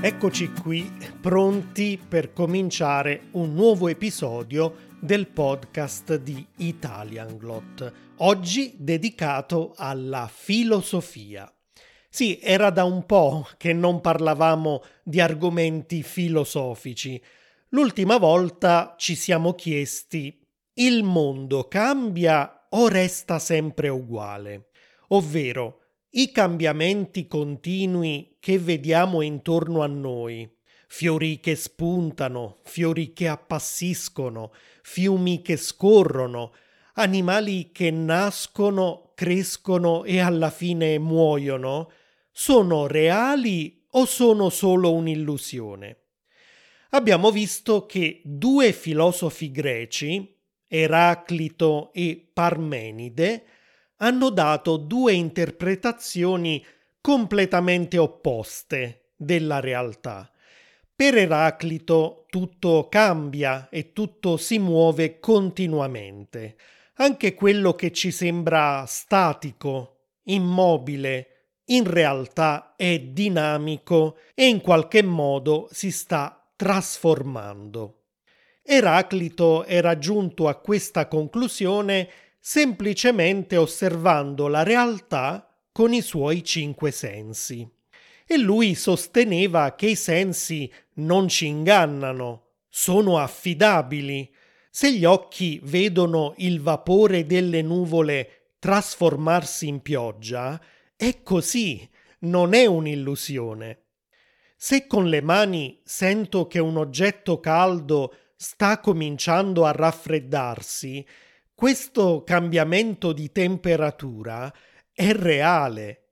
Eccoci qui, pronti per cominciare un nuovo episodio del podcast di Italianglot, oggi dedicato alla filosofia. Sì, era da un po' che non parlavamo di argomenti filosofici. L'ultima volta ci siamo chiesti il mondo cambia o resta sempre uguale? Ovvero, i cambiamenti continui che vediamo intorno a noi, fiori che spuntano, fiori che appassiscono, fiumi che scorrono, animali che nascono, crescono e alla fine muoiono, sono reali o sono solo un'illusione? Abbiamo visto che due filosofi greci, Eraclito e Parmenide, hanno dato due interpretazioni completamente opposte della realtà. Per Eraclito tutto cambia e tutto si muove continuamente. Anche quello che ci sembra statico, immobile, in realtà è dinamico e in qualche modo si sta trasformando. Eraclito era giunto a questa conclusione semplicemente osservando la realtà con i suoi cinque sensi. E lui sosteneva che i sensi non ci ingannano, sono affidabili. Se gli occhi vedono il vapore delle nuvole trasformarsi in pioggia, è così, non è un'illusione. Se con le mani sento che un oggetto caldo sta cominciando a raffreddarsi, questo cambiamento di temperatura è reale.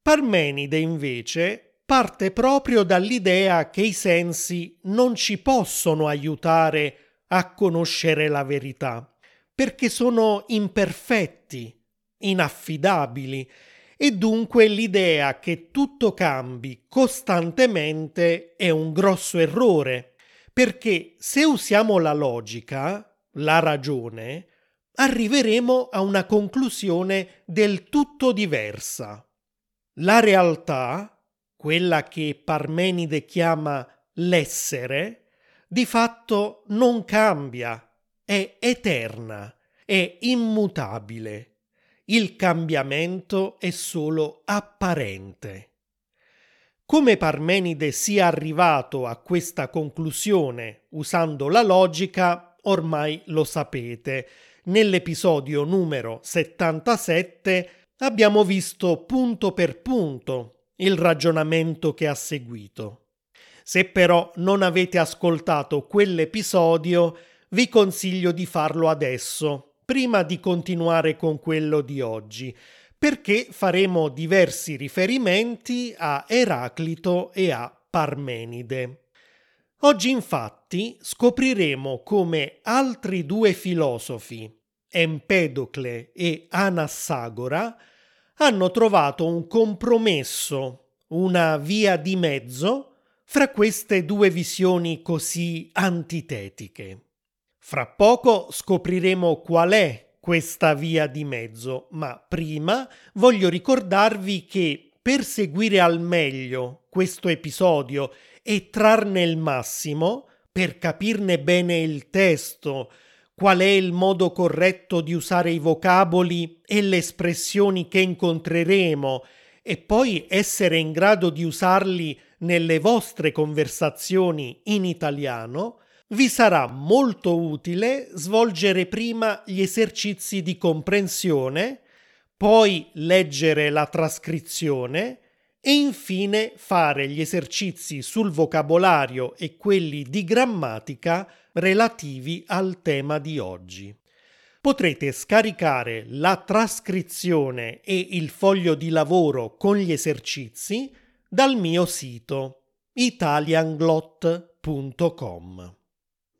Parmenide invece parte proprio dall'idea che i sensi non ci possono aiutare a conoscere la verità, perché sono imperfetti, inaffidabili, e dunque l'idea che tutto cambi costantemente è un grosso errore, perché se usiamo la logica, la ragione, arriveremo a una conclusione del tutto diversa. La realtà, quella che Parmenide chiama l'essere, di fatto non cambia, è eterna, è immutabile. Il cambiamento è solo apparente. Come Parmenide sia arrivato a questa conclusione usando la logica, ormai lo sapete, nell'episodio numero 77 abbiamo visto punto per punto il ragionamento che ha seguito. Se però non avete ascoltato quell'episodio, vi consiglio di farlo adesso, prima di continuare con quello di oggi, perché faremo diversi riferimenti a Eraclito e a Parmenide. Oggi infatti scopriremo come altri due filosofi, Empedocle e Anassagora, hanno trovato un compromesso, una via di mezzo fra queste due visioni così antitetiche. Fra poco scopriremo qual è questa via di mezzo, ma prima voglio ricordarvi che per seguire al meglio questo episodio e trarne il massimo, per capirne bene il testo, qual è il modo corretto di usare i vocaboli e le espressioni che incontreremo e poi essere in grado di usarli nelle vostre conversazioni in italiano, vi sarà molto utile svolgere prima gli esercizi di comprensione, poi leggere la trascrizione e infine fare gli esercizi sul vocabolario e quelli di grammatica relativi al tema di oggi. Potrete scaricare la trascrizione e il foglio di lavoro con gli esercizi dal mio sito italianglot.com.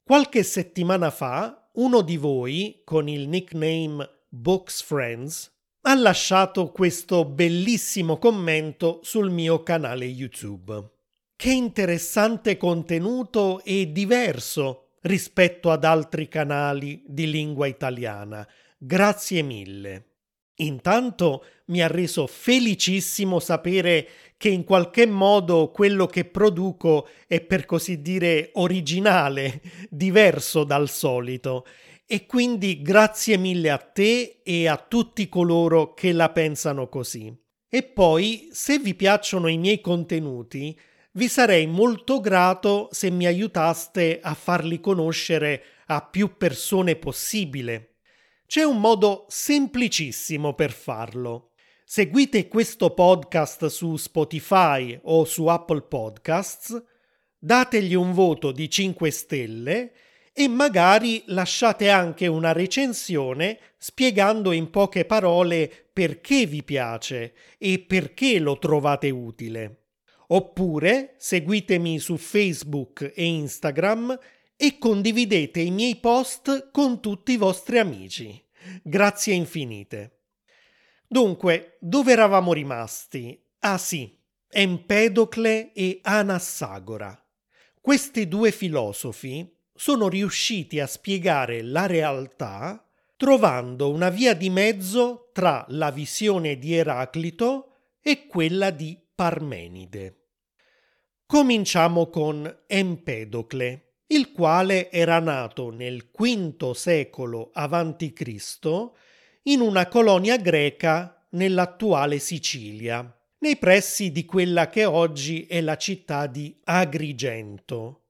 Qualche settimana fa uno di voi con il nickname Books Friends ha lasciato questo bellissimo commento sul mio canale YouTube. Che interessante contenuto e diverso rispetto ad altri canali di lingua italiana. Grazie mille. Intanto mi ha reso felicissimo sapere che in qualche modo quello che produco è per così dire originale, diverso dal solito. E quindi grazie mille a te e a tutti coloro che la pensano così. E poi, se vi piacciono i miei contenuti, vi sarei molto grato se mi aiutaste a farli conoscere a più persone possibile. C'è un modo semplicissimo per farlo. Seguite questo podcast su Spotify o su Apple Podcasts, dategli un voto di 5 stelle e magari lasciate anche una recensione spiegando in poche parole perché vi piace e perché lo trovate utile. Oppure seguitemi su Facebook e Instagram e condividete i miei post con tutti i vostri amici. Grazie infinite. Dunque, dove eravamo rimasti? Ah sì, Empedocle e Anassagora. Questi due filosofi sono riusciti a spiegare la realtà trovando una via di mezzo tra la visione di Eraclito e quella di Parmenide. Cominciamo con Empedocle, il quale era nato nel V secolo a.C. in una colonia greca nell'attuale Sicilia, nei pressi di quella che oggi è la città di Agrigento.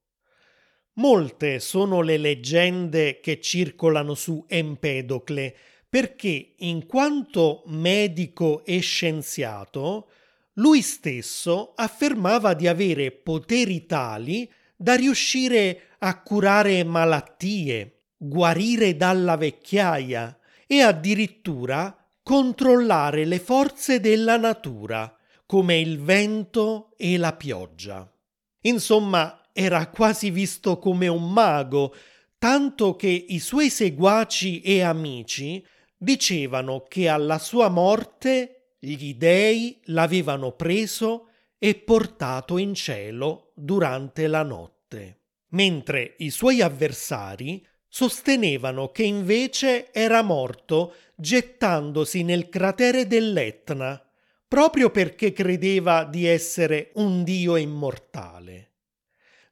Molte sono le leggende che circolano su Empedocle, perché in quanto medico e scienziato, lui stesso affermava di avere poteri tali da riuscire a curare malattie, guarire dalla vecchiaia e addirittura controllare le forze della natura, come il vento e la pioggia. Insomma, era quasi visto come un mago, tanto che i suoi seguaci e amici dicevano che alla sua morte gli dei l'avevano preso e portato in cielo durante la notte, mentre i suoi avversari sostenevano che invece era morto gettandosi nel cratere dell'Etna, proprio perché credeva di essere un dio immortale.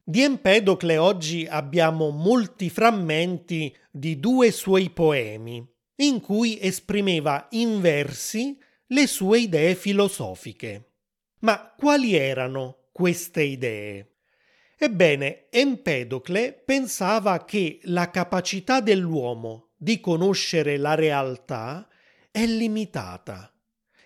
Di Empedocle oggi abbiamo molti frammenti di due suoi poemi, in cui esprimeva in versi le sue idee filosofiche. Ma quali erano queste idee? Ebbene, Empedocle pensava che la capacità dell'uomo di conoscere la realtà è limitata.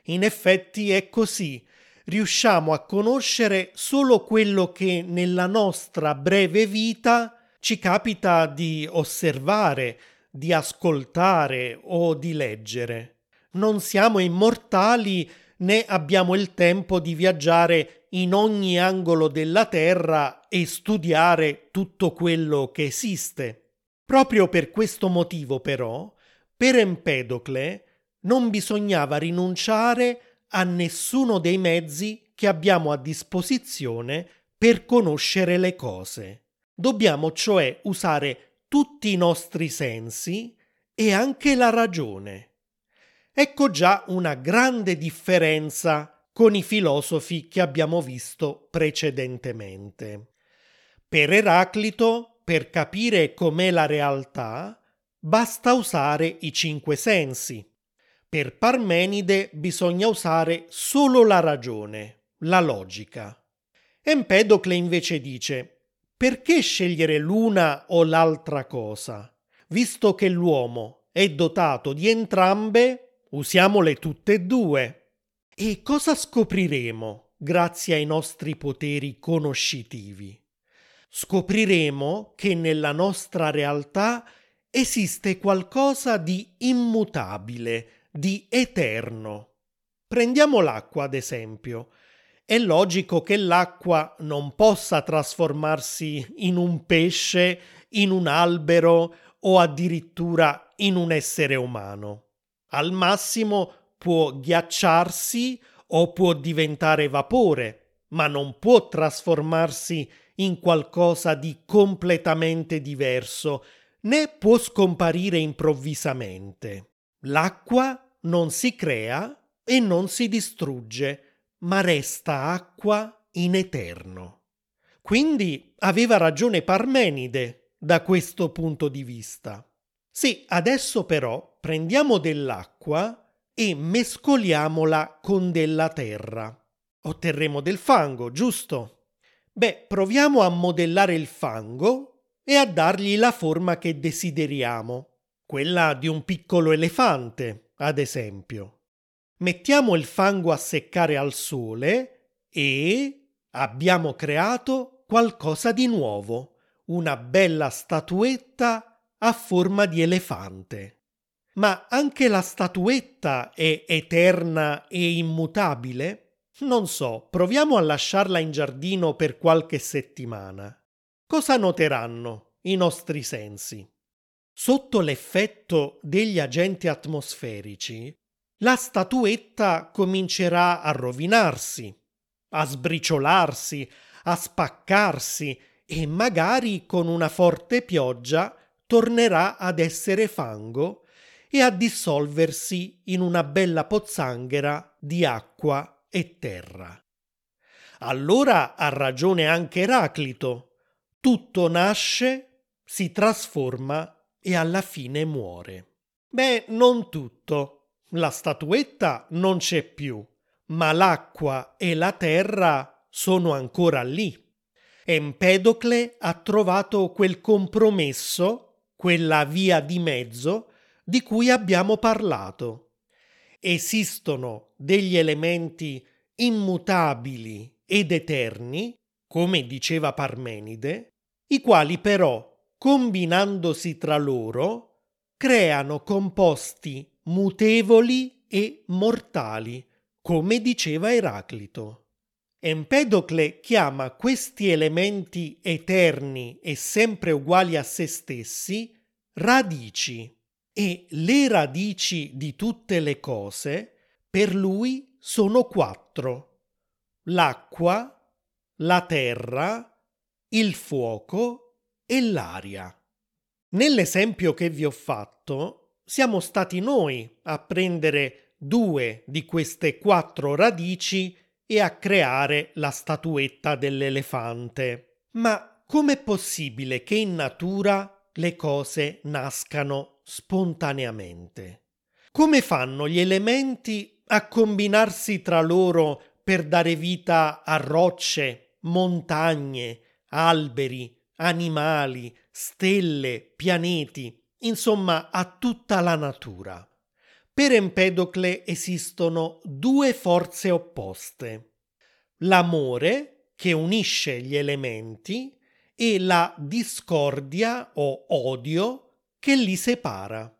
In effetti è così, riusciamo a conoscere solo quello che nella nostra breve vita ci capita di osservare, di ascoltare o di leggere. Non siamo immortali né abbiamo il tempo di viaggiare in ogni angolo della Terra e studiare tutto quello che esiste. Proprio per questo motivo, però, per Empedocle non bisognava rinunciare a nessuno dei mezzi che abbiamo a disposizione per conoscere le cose. Dobbiamo cioè usare tutti i nostri sensi e anche la ragione. Ecco già una grande differenza con i filosofi che abbiamo visto precedentemente. Per Eraclito, per capire com'è la realtà, basta usare i cinque sensi. Per Parmenide bisogna usare solo la ragione, la logica. Empedocle invece dice perché scegliere l'una o l'altra cosa? Visto che l'uomo è dotato di entrambe, usiamole tutte e due. E cosa scopriremo grazie ai nostri poteri conoscitivi? Scopriremo che nella nostra realtà esiste qualcosa di immutabile, di eterno. Prendiamo l'acqua, ad esempio. È logico che l'acqua non possa trasformarsi in un pesce, in un albero o addirittura in un essere umano. Al massimo può ghiacciarsi o può diventare vapore, ma non può trasformarsi in qualcosa di completamente diverso, né può scomparire improvvisamente. L'acqua non si crea e non si distrugge, ma resta acqua in eterno. Quindi aveva ragione Parmenide da questo punto di vista. Sì, adesso però prendiamo dell'acqua e mescoliamola con della terra. Otterremo del fango, giusto? Beh, proviamo a modellare il fango e a dargli la forma che desideriamo, quella di un piccolo elefante, ad esempio. Mettiamo il fango a seccare al sole e abbiamo creato qualcosa di nuovo, una bella statuetta a forma di elefante. Ma anche la statuetta è eterna e immutabile? Non so, proviamo a lasciarla in giardino per qualche settimana. Cosa noteranno i nostri sensi? Sotto l'effetto degli agenti atmosferici, la statuetta comincerà a rovinarsi, a sbriciolarsi, a spaccarsi e magari con una forte pioggia tornerà ad essere fango e a dissolversi in una bella pozzanghera di acqua e terra. Allora ha ragione anche Eraclito. Tutto nasce, si trasforma e alla fine muore. Beh, non tutto. La statuetta non c'è più, ma l'acqua e la terra sono ancora lì. Empedocle ha trovato quel compromesso quella via di mezzo di cui abbiamo parlato. Esistono degli elementi immutabili ed eterni, come diceva Parmenide, i quali però, combinandosi tra loro, creano composti mutevoli e mortali, come diceva Eraclito. Empedocle chiama questi elementi eterni e sempre uguali a se stessi radici e le radici di tutte le cose per lui sono quattro. L'acqua, la terra, il fuoco e l'aria. Nell'esempio che vi ho fatto, siamo stati noi a prendere due di queste quattro radici e a creare la statuetta dell'elefante. Ma com'è possibile che in natura le cose nascano spontaneamente? Come fanno gli elementi a combinarsi tra loro per dare vita a rocce, montagne, alberi, animali, stelle, pianeti, insomma a tutta la natura? Per Empedocle esistono due forze opposte. L'amore, che unisce gli elementi, e la discordia o odio che li separa.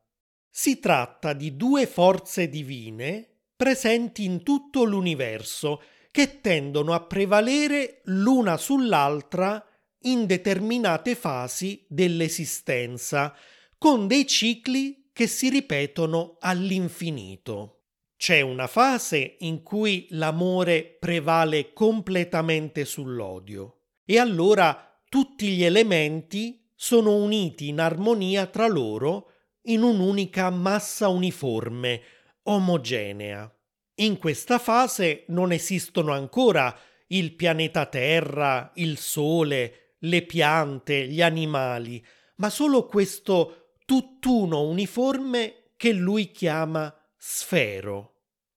Si tratta di due forze divine presenti in tutto l'universo che tendono a prevalere l'una sull'altra in determinate fasi dell'esistenza, con dei cicli che si ripetono all'infinito. C'è una fase in cui l'amore prevale completamente sull'odio e allora tutti gli elementi sono uniti in armonia tra loro in un'unica massa uniforme, omogenea. In questa fase non esistono ancora il pianeta Terra, il Sole, le piante, gli animali, ma solo questo tutt'uno uniforme che lui chiama sfero.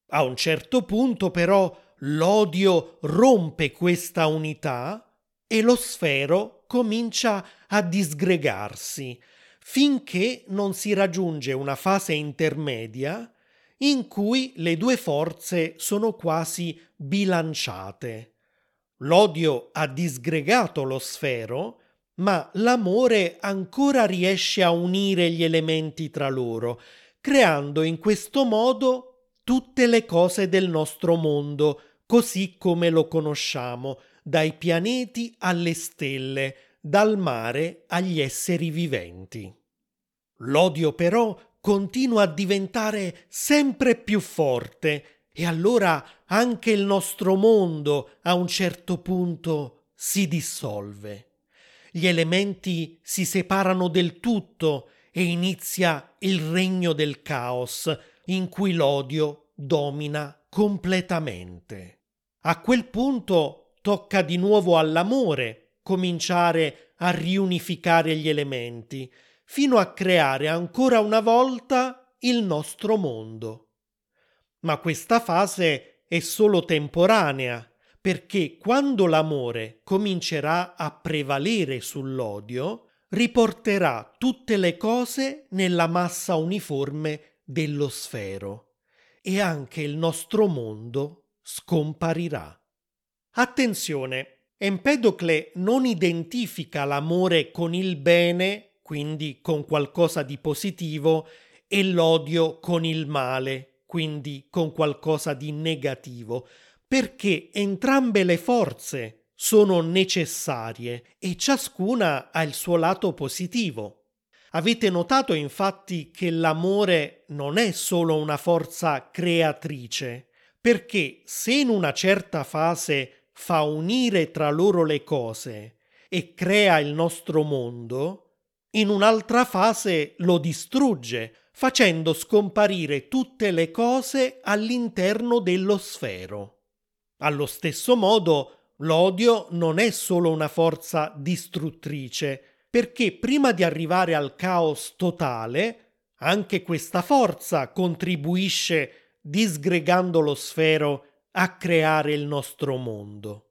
A un certo punto però l'odio rompe questa unità e lo sfero comincia a disgregarsi finché non si raggiunge una fase intermedia in cui le due forze sono quasi bilanciate. L'odio ha disgregato lo sfero ma l'amore ancora riesce a unire gli elementi tra loro, creando in questo modo tutte le cose del nostro mondo, così come lo conosciamo, dai pianeti alle stelle, dal mare agli esseri viventi. L'odio però continua a diventare sempre più forte e allora anche il nostro mondo a un certo punto si dissolve gli elementi si separano del tutto e inizia il regno del caos, in cui l'odio domina completamente. A quel punto tocca di nuovo all'amore cominciare a riunificare gli elementi, fino a creare ancora una volta il nostro mondo. Ma questa fase è solo temporanea, perché quando l'amore comincerà a prevalere sull'odio, riporterà tutte le cose nella massa uniforme dello sfero e anche il nostro mondo scomparirà. Attenzione, Empedocle non identifica l'amore con il bene, quindi con qualcosa di positivo, e l'odio con il male, quindi con qualcosa di negativo, perché entrambe le forze sono necessarie e ciascuna ha il suo lato positivo. Avete notato infatti che l'amore non è solo una forza creatrice, perché se in una certa fase fa unire tra loro le cose e crea il nostro mondo, in un'altra fase lo distrugge, facendo scomparire tutte le cose all'interno dello sfero. Allo stesso modo, l'odio non è solo una forza distruttrice, perché prima di arrivare al caos totale, anche questa forza contribuisce, disgregando lo sfero, a creare il nostro mondo.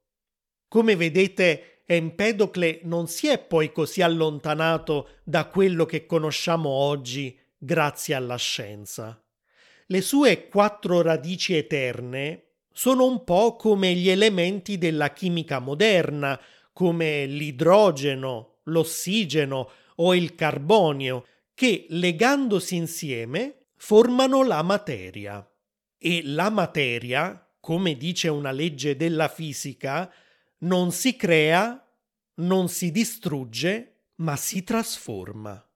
Come vedete, Empedocle non si è poi così allontanato da quello che conosciamo oggi grazie alla scienza. Le sue quattro radici eterne sono un po' come gli elementi della chimica moderna, come l'idrogeno, l'ossigeno o il carbonio, che legandosi insieme formano la materia. E la materia, come dice una legge della fisica, non si crea, non si distrugge, ma si trasforma.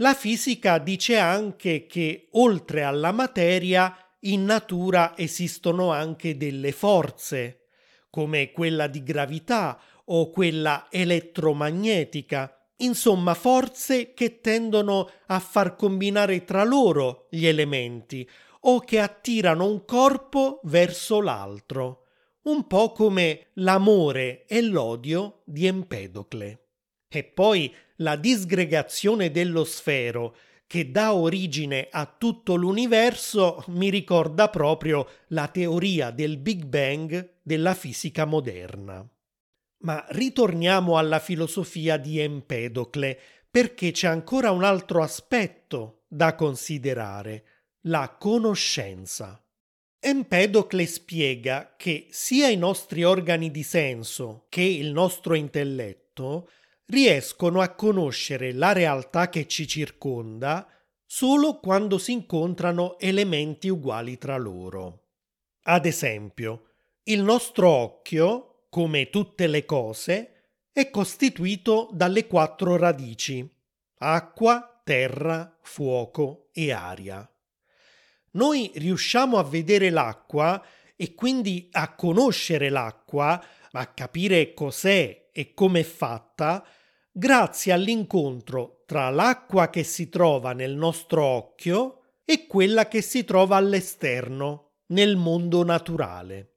La fisica dice anche che oltre alla materia in natura esistono anche delle forze, come quella di gravità o quella elettromagnetica, insomma forze che tendono a far combinare tra loro gli elementi o che attirano un corpo verso l'altro, un po' come l'amore e l'odio di Empedocle. E poi la disgregazione dello sfero che dà origine a tutto l'universo mi ricorda proprio la teoria del Big Bang della fisica moderna. Ma ritorniamo alla filosofia di Empedocle, perché c'è ancora un altro aspetto da considerare, la conoscenza. Empedocle spiega che sia i nostri organi di senso che il nostro intelletto riescono a conoscere la realtà che ci circonda solo quando si incontrano elementi uguali tra loro. Ad esempio, il nostro occhio, come tutte le cose, è costituito dalle quattro radici acqua, terra, fuoco e aria. Noi riusciamo a vedere l'acqua e quindi a conoscere l'acqua, a capire cos'è e come è fatta, grazie all'incontro tra l'acqua che si trova nel nostro occhio e quella che si trova all'esterno, nel mondo naturale.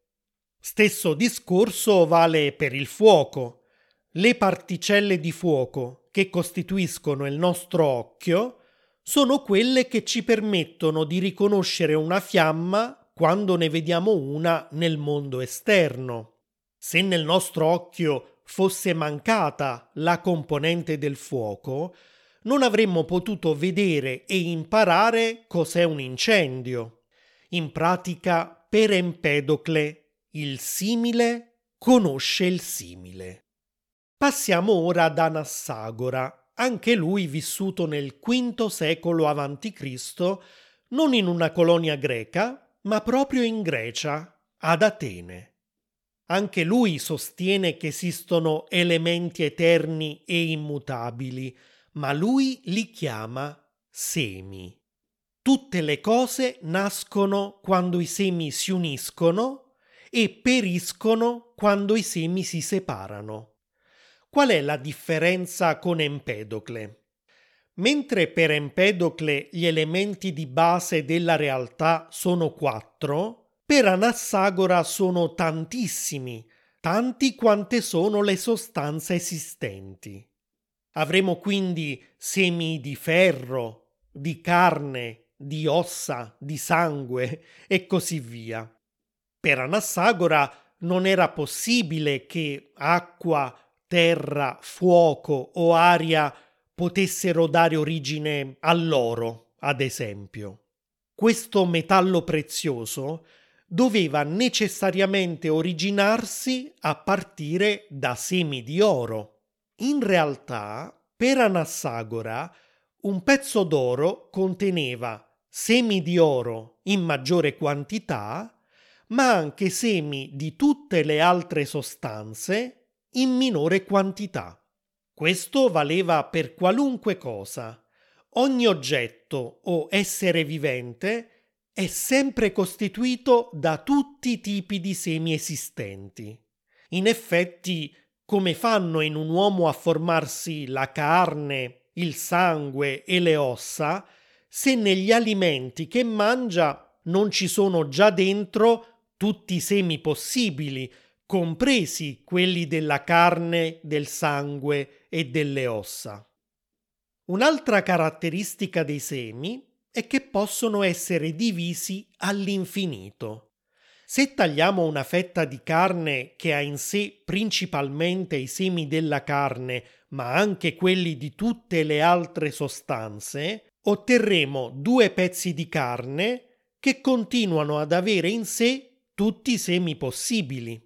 Stesso discorso vale per il fuoco. Le particelle di fuoco che costituiscono il nostro occhio sono quelle che ci permettono di riconoscere una fiamma quando ne vediamo una nel mondo esterno. Se nel nostro occhio fosse mancata la componente del fuoco, non avremmo potuto vedere e imparare cos'è un incendio. In pratica, per Empedocle, il simile conosce il simile. Passiamo ora ad Anassagora, anche lui vissuto nel V secolo a.C., non in una colonia greca, ma proprio in Grecia, ad Atene. Anche lui sostiene che esistono elementi eterni e immutabili, ma lui li chiama semi. Tutte le cose nascono quando i semi si uniscono e periscono quando i semi si separano. Qual è la differenza con Empedocle? Mentre per Empedocle gli elementi di base della realtà sono quattro, per Anassagora sono tantissimi, tanti quante sono le sostanze esistenti. Avremo quindi semi di ferro, di carne, di ossa, di sangue e così via. Per Anassagora non era possibile che acqua, terra, fuoco o aria potessero dare origine all'oro, ad esempio. Questo metallo prezioso doveva necessariamente originarsi a partire da semi di oro. In realtà, per Anassagora, un pezzo d'oro conteneva semi di oro in maggiore quantità, ma anche semi di tutte le altre sostanze in minore quantità. Questo valeva per qualunque cosa. Ogni oggetto o essere vivente è sempre costituito da tutti i tipi di semi esistenti. In effetti, come fanno in un uomo a formarsi la carne, il sangue e le ossa, se negli alimenti che mangia non ci sono già dentro tutti i semi possibili, compresi quelli della carne, del sangue e delle ossa. Un'altra caratteristica dei semi è che possono essere divisi all'infinito. Se tagliamo una fetta di carne che ha in sé principalmente i semi della carne, ma anche quelli di tutte le altre sostanze, otterremo due pezzi di carne che continuano ad avere in sé tutti i semi possibili.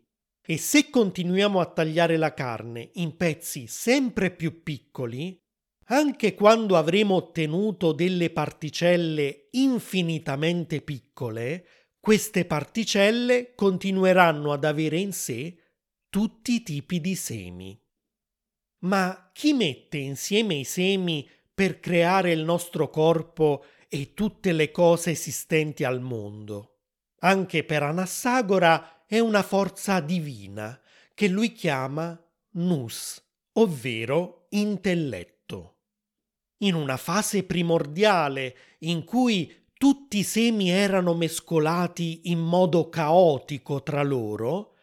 E se continuiamo a tagliare la carne in pezzi sempre più piccoli, anche quando avremo ottenuto delle particelle infinitamente piccole, queste particelle continueranno ad avere in sé tutti i tipi di semi. Ma chi mette insieme i semi per creare il nostro corpo e tutte le cose esistenti al mondo? Anche per Anassagora è una forza divina che lui chiama Nus, ovvero intelletto. In una fase primordiale in cui tutti i semi erano mescolati in modo caotico tra loro,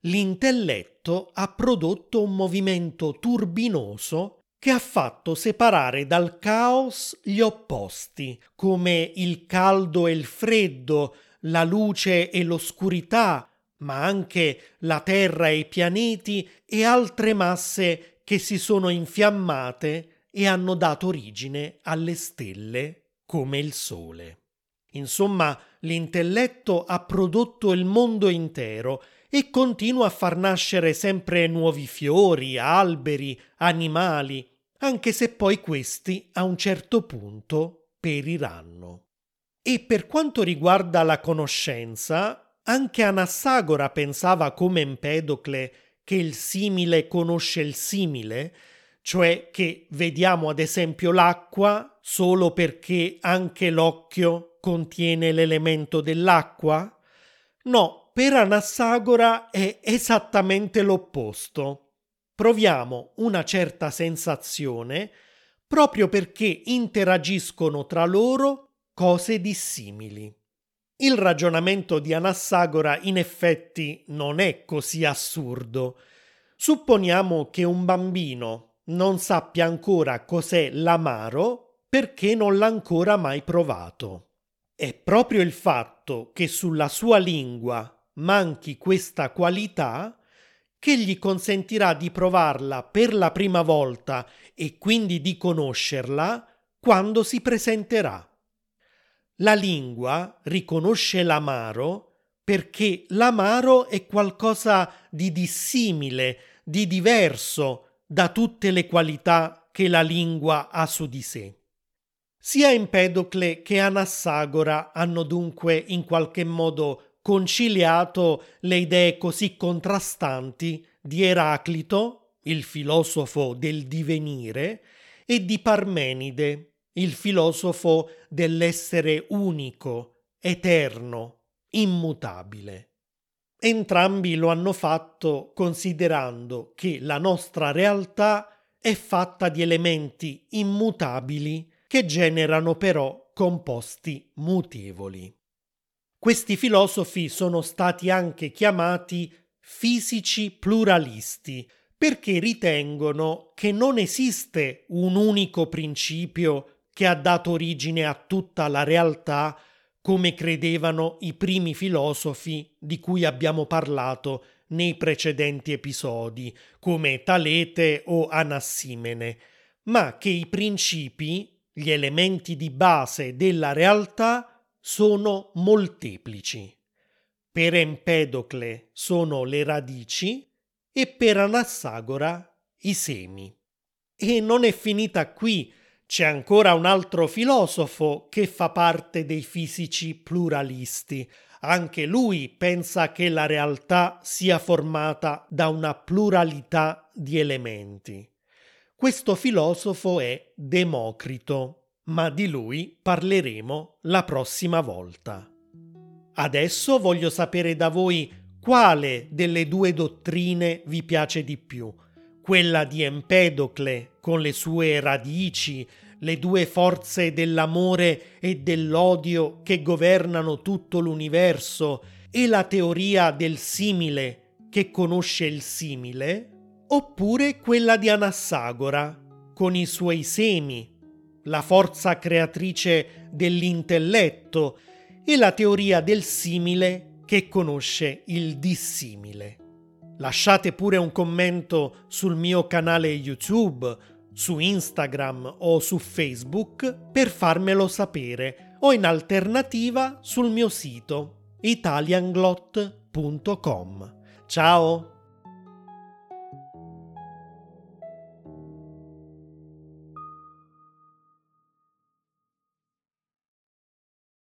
l'intelletto ha prodotto un movimento turbinoso che ha fatto separare dal caos gli opposti, come il caldo e il freddo, la luce e l'oscurità, ma anche la Terra e i pianeti e altre masse che si sono infiammate e hanno dato origine alle stelle come il Sole. Insomma, l'intelletto ha prodotto il mondo intero e continua a far nascere sempre nuovi fiori, alberi, animali, anche se poi questi a un certo punto periranno. E per quanto riguarda la conoscenza, anche Anassagora pensava come Empedocle che il simile conosce il simile, cioè che vediamo ad esempio l'acqua solo perché anche l'occhio contiene l'elemento dell'acqua? No, per Anassagora è esattamente l'opposto. Proviamo una certa sensazione proprio perché interagiscono tra loro cose dissimili. Il ragionamento di Anassagora in effetti non è così assurdo. Supponiamo che un bambino non sappia ancora cos'è l'amaro perché non l'ha ancora mai provato. È proprio il fatto che sulla sua lingua manchi questa qualità che gli consentirà di provarla per la prima volta e quindi di conoscerla quando si presenterà. La lingua riconosce l'amaro perché l'amaro è qualcosa di dissimile, di diverso da tutte le qualità che la lingua ha su di sé. Sia Empedocle che Anassagora hanno dunque in qualche modo conciliato le idee così contrastanti di Eraclito, il filosofo del divenire, e di Parmenide, il filosofo dell'essere unico, eterno, immutabile. Entrambi lo hanno fatto considerando che la nostra realtà è fatta di elementi immutabili che generano però composti mutevoli. Questi filosofi sono stati anche chiamati fisici pluralisti perché ritengono che non esiste un unico principio che ha dato origine a tutta la realtà come credevano i primi filosofi di cui abbiamo parlato nei precedenti episodi, come Talete o Anassimene, ma che i principi, gli elementi di base della realtà, sono molteplici. Per Empedocle sono le radici e per Anassagora i semi. E non è finita qui, c'è ancora un altro filosofo che fa parte dei fisici pluralisti, anche lui pensa che la realtà sia formata da una pluralità di elementi. Questo filosofo è Democrito, ma di lui parleremo la prossima volta. Adesso voglio sapere da voi quale delle due dottrine vi piace di più, quella di Empedocle con le sue radici, le due forze dell'amore e dell'odio che governano tutto l'universo e la teoria del simile che conosce il simile, oppure quella di Anassagora con i suoi semi, la forza creatrice dell'intelletto e la teoria del simile che conosce il dissimile. Lasciate pure un commento sul mio canale YouTube su Instagram o su Facebook per farmelo sapere o in alternativa sul mio sito italianglot.com. Ciao!